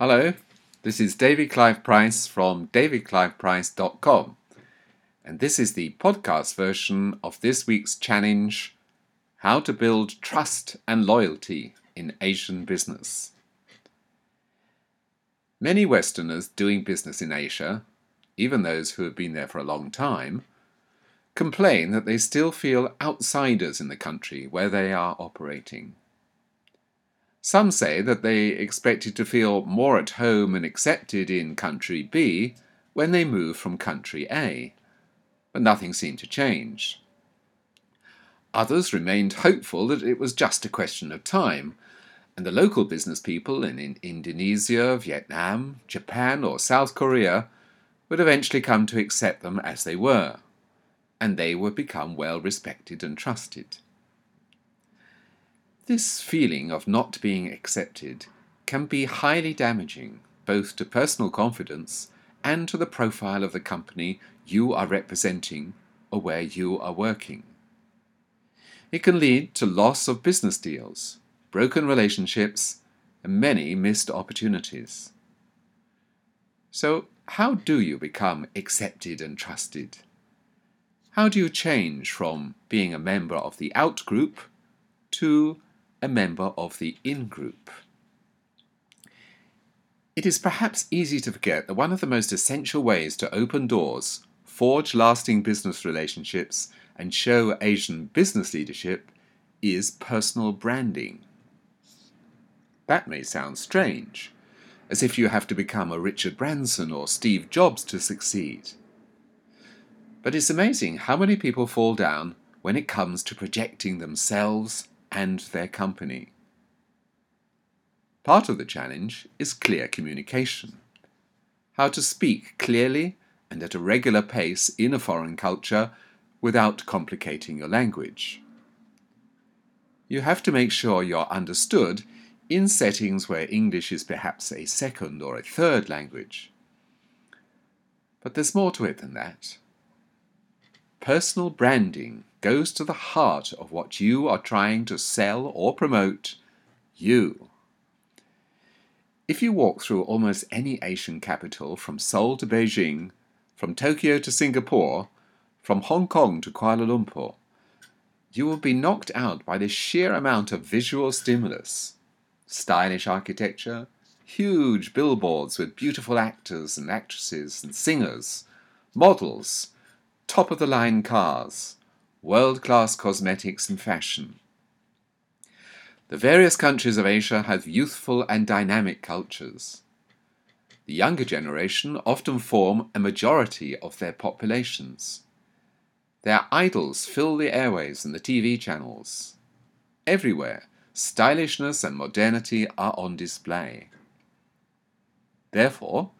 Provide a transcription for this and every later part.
Hello, this is David Clive Price from davidcliveprice.com, and this is the podcast version of this week's challenge How to Build Trust and Loyalty in Asian Business. Many Westerners doing business in Asia, even those who have been there for a long time, complain that they still feel outsiders in the country where they are operating. Some say that they expected to feel more at home and accepted in country B when they moved from country A, but nothing seemed to change. Others remained hopeful that it was just a question of time, and the local business people in, in Indonesia, Vietnam, Japan, or South Korea would eventually come to accept them as they were, and they would become well respected and trusted. This feeling of not being accepted can be highly damaging, both to personal confidence and to the profile of the company you are representing or where you are working. It can lead to loss of business deals, broken relationships, and many missed opportunities. So, how do you become accepted and trusted? How do you change from being a member of the out group to a member of the in group. It is perhaps easy to forget that one of the most essential ways to open doors, forge lasting business relationships, and show Asian business leadership is personal branding. That may sound strange, as if you have to become a Richard Branson or Steve Jobs to succeed. But it's amazing how many people fall down when it comes to projecting themselves and their company. Part of the challenge is clear communication. How to speak clearly and at a regular pace in a foreign culture without complicating your language. You have to make sure you're understood in settings where English is perhaps a second or a third language. But there's more to it than that. Personal branding goes to the heart of what you are trying to sell or promote you. If you walk through almost any Asian capital, from Seoul to Beijing, from Tokyo to Singapore, from Hong Kong to Kuala Lumpur, you will be knocked out by the sheer amount of visual stimulus. Stylish architecture, huge billboards with beautiful actors and actresses and singers, models, top of the line cars, world class cosmetics and fashion. The various countries of Asia have youthful and dynamic cultures. The younger generation often form a majority of their populations. Their idols fill the airways and the TV channels. Everywhere, stylishness and modernity are on display. Therefore,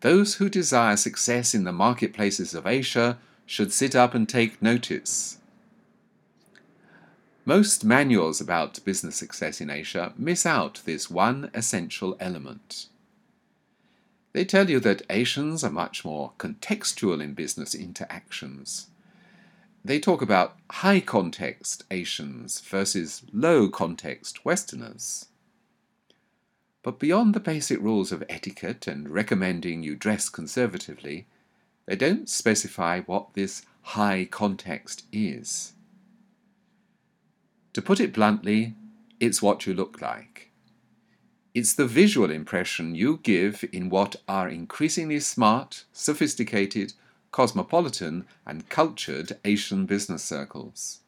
those who desire success in the marketplaces of Asia should sit up and take notice. Most manuals about business success in Asia miss out this one essential element. They tell you that Asians are much more contextual in business interactions. They talk about high context Asians versus low context Westerners. But beyond the basic rules of etiquette and recommending you dress conservatively, they don't specify what this high context is. To put it bluntly, it's what you look like. It's the visual impression you give in what are increasingly smart, sophisticated, cosmopolitan, and cultured Asian business circles.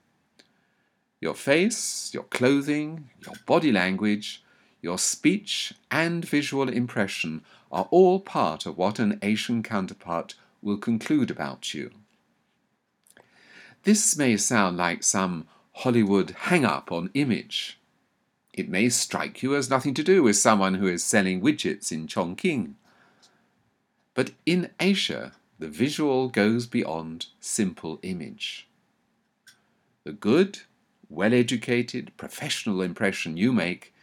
Your face, your clothing, your body language, your speech, and visual impression are all part of what an Asian counterpart will conclude about you. This may sound like some Hollywood hang up on image. It may strike you as nothing to do with someone who is selling widgets in Chongqing. But in Asia, the visual goes beyond simple image. The good, well educated, professional impression you make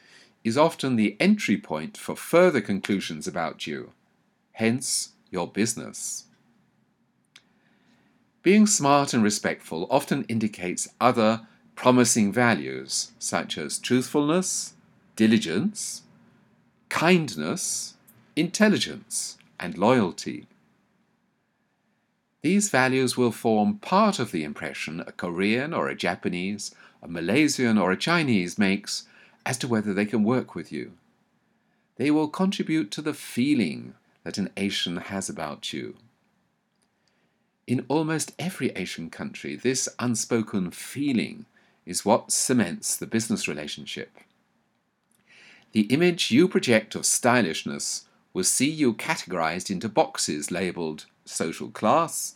is often the entry point for further conclusions about you, hence your business. Being smart and respectful often indicates other promising values such as truthfulness, diligence, kindness, intelligence, and loyalty. These values will form part of the impression a Korean or a Japanese, a Malaysian or a Chinese makes as to whether they can work with you. They will contribute to the feeling that an Asian has about you. In almost every Asian country, this unspoken feeling is what cements the business relationship. The image you project of stylishness will see you categorized into boxes labeled social class,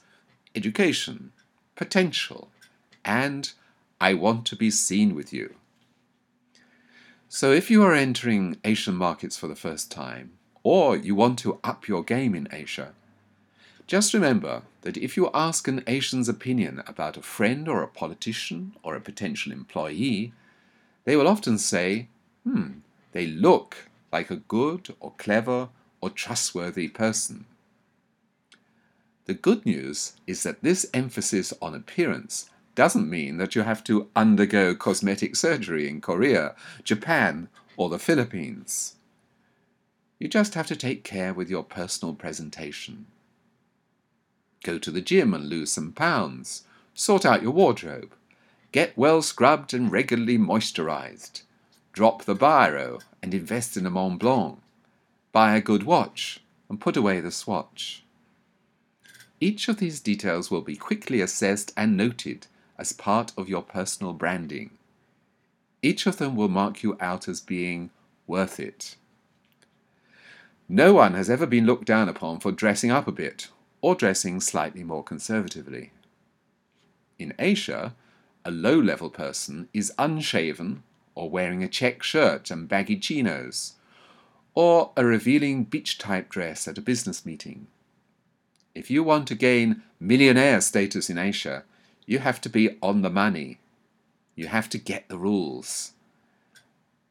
education, potential, and I want to be seen with you. So if you are entering Asian markets for the first time, or you want to up your game in Asia, just remember that if you ask an Asian's opinion about a friend or a politician or a potential employee, they will often say, hmm, they look like a good or clever or trustworthy person. The good news is that this emphasis on appearance doesn't mean that you have to undergo cosmetic surgery in Korea, Japan, or the Philippines. You just have to take care with your personal presentation. Go to the gym and lose some pounds. Sort out your wardrobe. Get well scrubbed and regularly moisturized. Drop the biro and invest in a Mont Blanc. Buy a good watch and put away the swatch. Each of these details will be quickly assessed and noted as part of your personal branding. Each of them will mark you out as being worth it. No one has ever been looked down upon for dressing up a bit or dressing slightly more conservatively. In Asia, a low level person is unshaven or wearing a check shirt and baggy chinos, or a revealing beach type dress at a business meeting. If you want to gain millionaire status in Asia, you have to be on the money. You have to get the rules.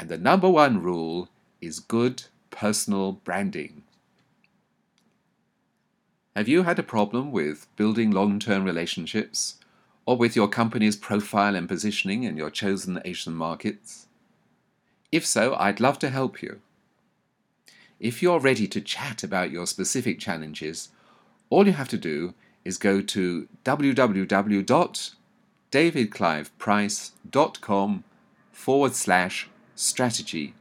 And the number one rule is good personal branding. Have you had a problem with building long term relationships or with your company's profile and positioning in your chosen Asian markets? If so, I'd love to help you. If you're ready to chat about your specific challenges, all you have to do is go to www.davidcliveprice.com forward slash strategy.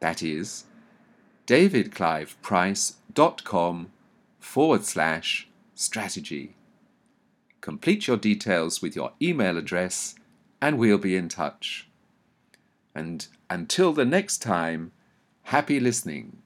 That is davidcliveprice.com forward slash strategy. Complete your details with your email address and we'll be in touch. And until the next time, happy listening.